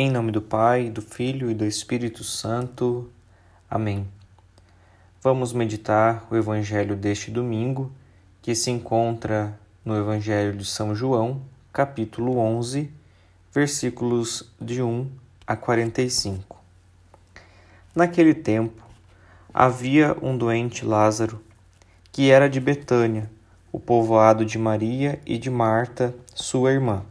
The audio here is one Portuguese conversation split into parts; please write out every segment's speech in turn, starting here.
Em nome do Pai, do Filho e do Espírito Santo. Amém. Vamos meditar o Evangelho deste domingo, que se encontra no Evangelho de São João, capítulo 11, versículos de 1 a 45. Naquele tempo, havia um doente Lázaro, que era de Betânia, o povoado de Maria e de Marta, sua irmã.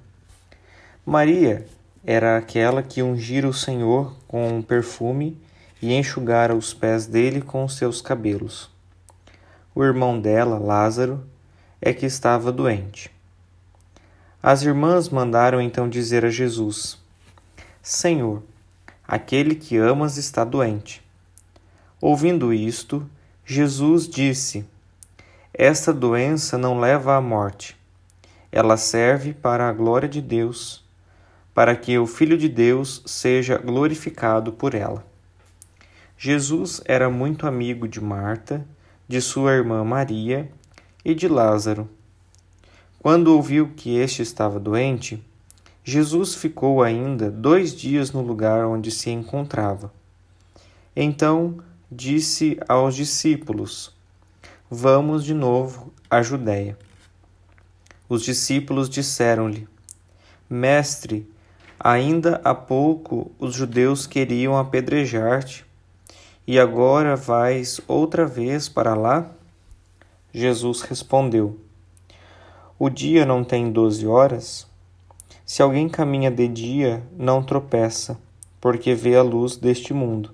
Maria era aquela que ungira o Senhor com um perfume e enxugara os pés dele com seus cabelos. O irmão dela, Lázaro, é que estava doente. As irmãs mandaram então dizer a Jesus: Senhor, aquele que amas está doente. Ouvindo isto, Jesus disse: Esta doença não leva à morte. Ela serve para a glória de Deus para que o Filho de Deus seja glorificado por ela. Jesus era muito amigo de Marta, de sua irmã Maria e de Lázaro. Quando ouviu que este estava doente, Jesus ficou ainda dois dias no lugar onde se encontrava. Então disse aos discípulos: Vamos de novo à Judéia. Os discípulos disseram-lhe: Mestre, Ainda há pouco os judeus queriam apedrejar-te, e agora vais outra vez para lá? Jesus respondeu: O dia não tem doze horas? Se alguém caminha de dia, não tropeça, porque vê a luz deste mundo.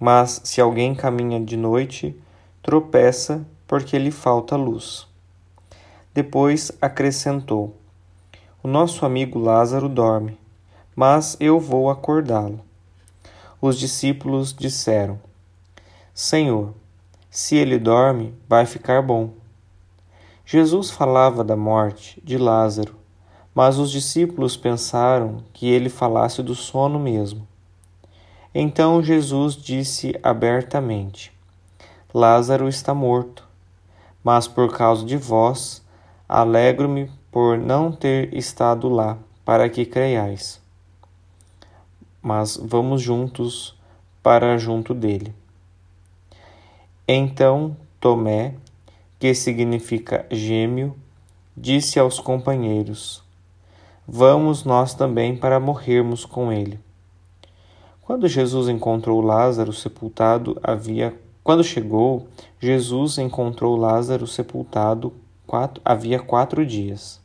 Mas se alguém caminha de noite, tropeça, porque lhe falta luz. Depois acrescentou: O nosso amigo Lázaro dorme mas eu vou acordá-lo. Os discípulos disseram: Senhor, se ele dorme, vai ficar bom. Jesus falava da morte de Lázaro, mas os discípulos pensaram que ele falasse do sono mesmo. Então Jesus disse abertamente: Lázaro está morto, mas por causa de vós, alegro-me por não ter estado lá, para que creiais mas vamos juntos para junto dele. Então Tomé, que significa gêmeo, disse aos companheiros: Vamos nós também para morrermos com ele. Quando Jesus encontrou Lázaro sepultado, havia quando chegou, Jesus encontrou Lázaro sepultado quatro, havia quatro dias.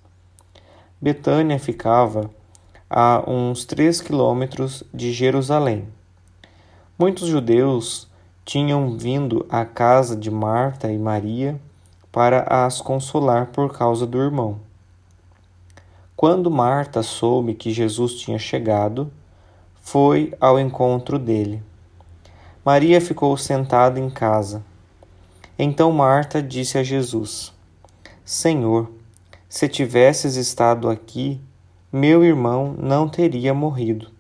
Betânia ficava a uns três quilômetros de Jerusalém. Muitos judeus tinham vindo à casa de Marta e Maria para as consolar por causa do irmão. Quando Marta soube que Jesus tinha chegado, foi ao encontro dele. Maria ficou sentada em casa. Então Marta disse a Jesus: Senhor, se tivesses estado aqui, meu irmão não teria morrido.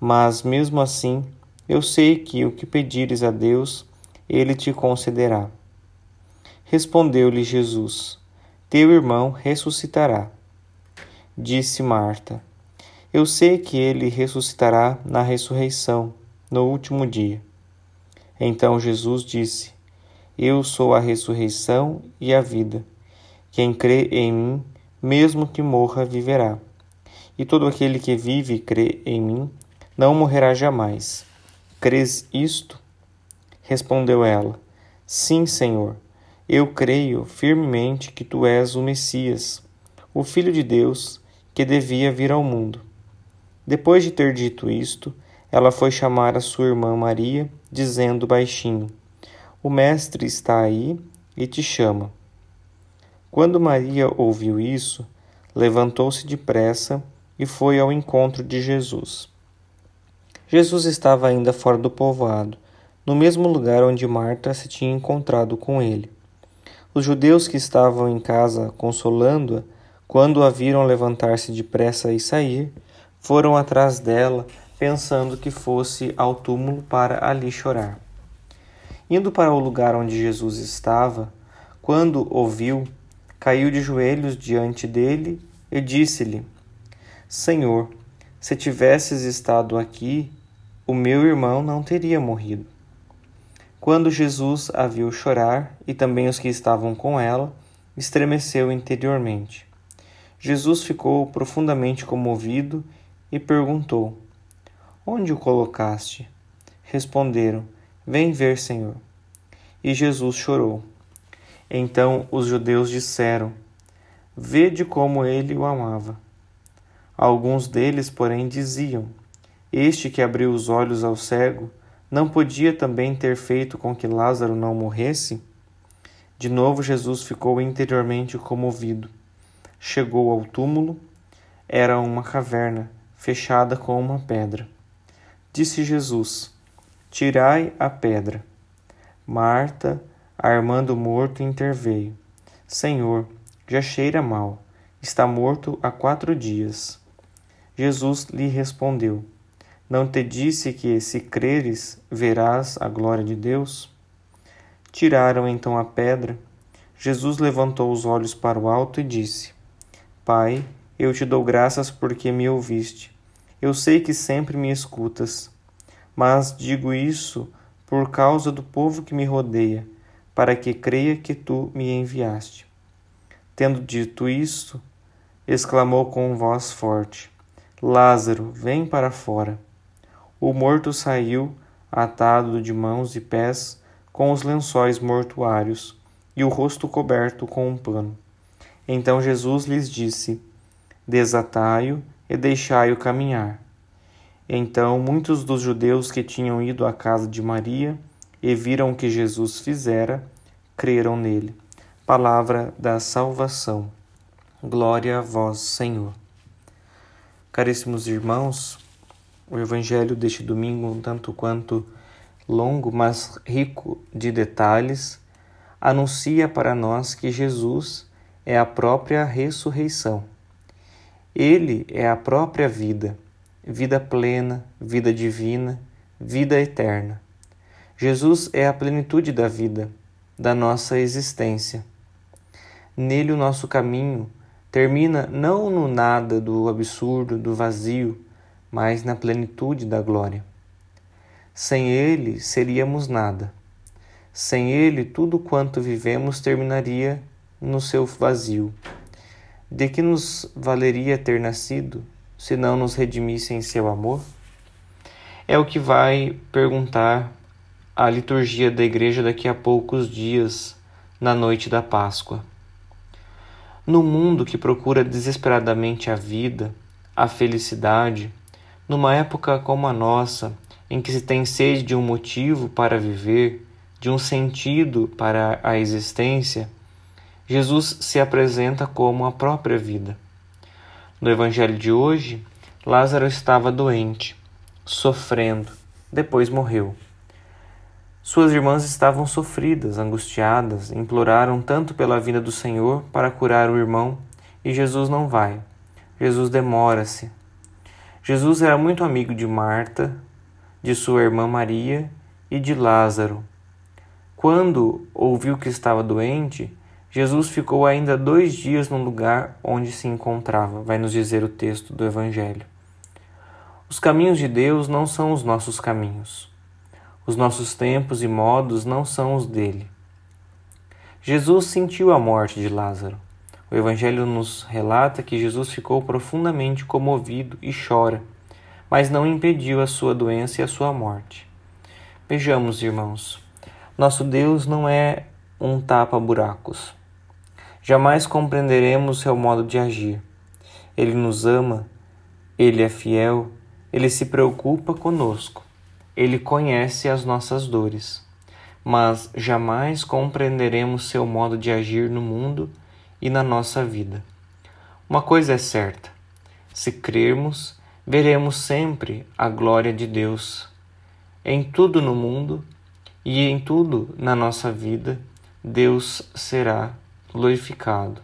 Mas mesmo assim, eu sei que o que pedires a Deus, ele te concederá. Respondeu-lhe Jesus: Teu irmão ressuscitará. Disse Marta: Eu sei que ele ressuscitará na ressurreição, no último dia. Então Jesus disse: Eu sou a ressurreição e a vida. Quem crê em mim, mesmo que morra, viverá. E todo aquele que vive e crê em mim não morrerá jamais. Crês isto? Respondeu ela: Sim, Senhor. Eu creio firmemente que tu és o Messias, o Filho de Deus, que devia vir ao mundo. Depois de ter dito isto, ela foi chamar a sua irmã Maria, dizendo baixinho: O Mestre está aí e te chama. Quando Maria ouviu isso, levantou-se depressa e foi ao encontro de Jesus. Jesus estava ainda fora do povoado, no mesmo lugar onde Marta se tinha encontrado com ele. Os judeus que estavam em casa consolando-a, quando a viram levantar-se depressa e sair, foram atrás dela, pensando que fosse ao túmulo para ali chorar. Indo para o lugar onde Jesus estava, quando ouviu, caiu de joelhos diante dele e disse-lhe: Senhor, Se tivesses estado aqui, o meu irmão não teria morrido. Quando Jesus a viu chorar, e também os que estavam com ela, estremeceu interiormente. Jesus ficou profundamente comovido e perguntou: Onde o colocaste? Responderam: Vem ver, Senhor. E Jesus chorou. Então os judeus disseram: Vede como ele o amava. Alguns deles, porém, diziam: Este que abriu os olhos ao cego, não podia também ter feito com que Lázaro não morresse? De novo Jesus ficou interiormente comovido. Chegou ao túmulo. Era uma caverna, fechada com uma pedra. Disse Jesus: Tirai a pedra. Marta, armando morto, interveio: Senhor, já cheira mal. Está morto há quatro dias. Jesus lhe respondeu: Não te disse que, se creres, verás a glória de Deus? Tiraram então a pedra. Jesus levantou os olhos para o alto e disse: Pai, eu te dou graças porque me ouviste. Eu sei que sempre me escutas, mas digo isso por causa do povo que me rodeia, para que creia que tu me enviaste. Tendo dito isto, exclamou com voz forte: Lázaro, vem para fora. O morto saiu, atado de mãos e pés, com os lençóis mortuários e o rosto coberto com um pano. Então Jesus lhes disse: Desatai-o e deixai-o caminhar. Então muitos dos judeus que tinham ido à casa de Maria e viram o que Jesus fizera, creram nele. Palavra da salvação. Glória a vós, Senhor. Caríssimos irmãos, o evangelho deste domingo, um tanto quanto longo, mas rico de detalhes, anuncia para nós que Jesus é a própria ressurreição. Ele é a própria vida, vida plena, vida divina, vida eterna. Jesus é a plenitude da vida, da nossa existência. Nele o nosso caminho termina não no nada do absurdo, do vazio, mas na plenitude da glória. Sem Ele seríamos nada. Sem Ele, tudo quanto vivemos terminaria no seu vazio. De que nos valeria ter nascido se não nos redimisse em seu amor? É o que vai perguntar a liturgia da igreja daqui a poucos dias, na noite da Páscoa. No mundo que procura desesperadamente a vida, a felicidade, numa época como a nossa, em que se tem sede de um motivo para viver, de um sentido para a existência, Jesus se apresenta como a própria vida. No Evangelho de hoje, Lázaro estava doente, sofrendo, depois morreu. Suas irmãs estavam sofridas, angustiadas, imploraram tanto pela vinda do Senhor para curar o irmão, e Jesus não vai. Jesus demora-se. Jesus era muito amigo de Marta, de sua irmã Maria e de Lázaro. Quando ouviu que estava doente, Jesus ficou ainda dois dias no lugar onde se encontrava, vai nos dizer o texto do Evangelho. Os caminhos de Deus não são os nossos caminhos. Os nossos tempos e modos não são os dele. Jesus sentiu a morte de Lázaro. O Evangelho nos relata que Jesus ficou profundamente comovido e chora mas não impediu a sua doença e a sua morte. Vejamos, irmãos, nosso Deus não é um tapa-buracos. Jamais compreenderemos seu modo de agir. Ele nos ama, ele é fiel, ele se preocupa conosco, ele conhece as nossas dores, mas jamais compreenderemos seu modo de agir no mundo e na nossa vida. Uma coisa é certa: se crermos, veremos sempre a glória de Deus em tudo no mundo e em tudo na nossa vida. Deus será glorificado.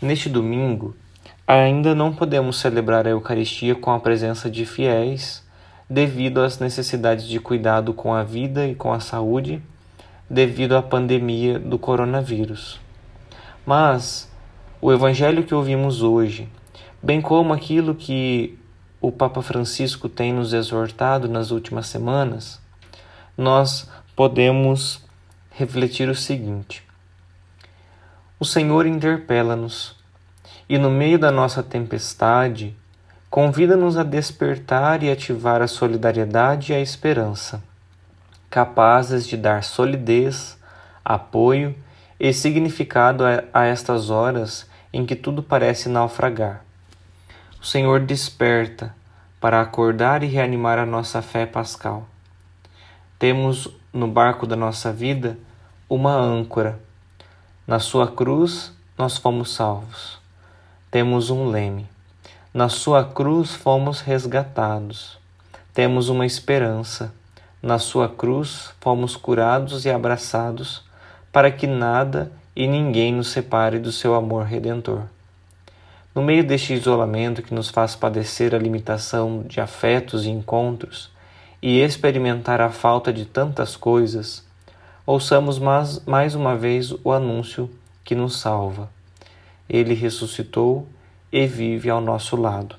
Neste domingo, ainda não podemos celebrar a Eucaristia com a presença de fiéis, devido às necessidades de cuidado com a vida e com a saúde, devido à pandemia do coronavírus. Mas o Evangelho que ouvimos hoje bem como aquilo que o Papa Francisco tem nos exortado nas últimas semanas, nós podemos refletir o seguinte: O Senhor interpela-nos e, no meio da nossa tempestade, convida-nos a despertar e ativar a solidariedade e a esperança, capazes de dar solidez, apoio e significado a, estas horas em que tudo parece naufragar. O Senhor desperta para acordar e reanimar a nossa fé pascal. Temos no barco da nossa vida uma âncora. Na sua cruz nós fomos salvos. Temos um leme. Na sua cruz fomos resgatados. Temos uma esperança. Na sua cruz fomos curados e abraçados para que nada e ninguém nos separe do seu amor redentor. No meio deste isolamento que nos faz padecer a limitação de afetos e encontros e experimentar a falta de tantas coisas, ouçamos mais, mais uma vez o anúncio que nos salva. Ele ressuscitou e vive ao nosso lado.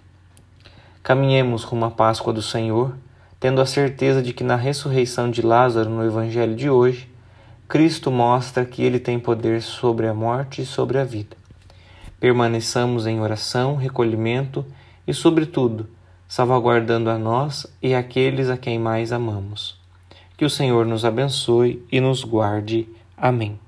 Caminhemos rumo à Páscoa do Senhor, tendo a certeza de que na ressurreição de Lázaro no Evangelho de hoje, Cristo mostra que ele tem poder sobre a morte e sobre a vida. Permaneçamos em oração, recolhimento e, sobretudo, salvaguardando a nós e aqueles a quem mais amamos. Que o Senhor nos abençoe e nos guarde. Amém.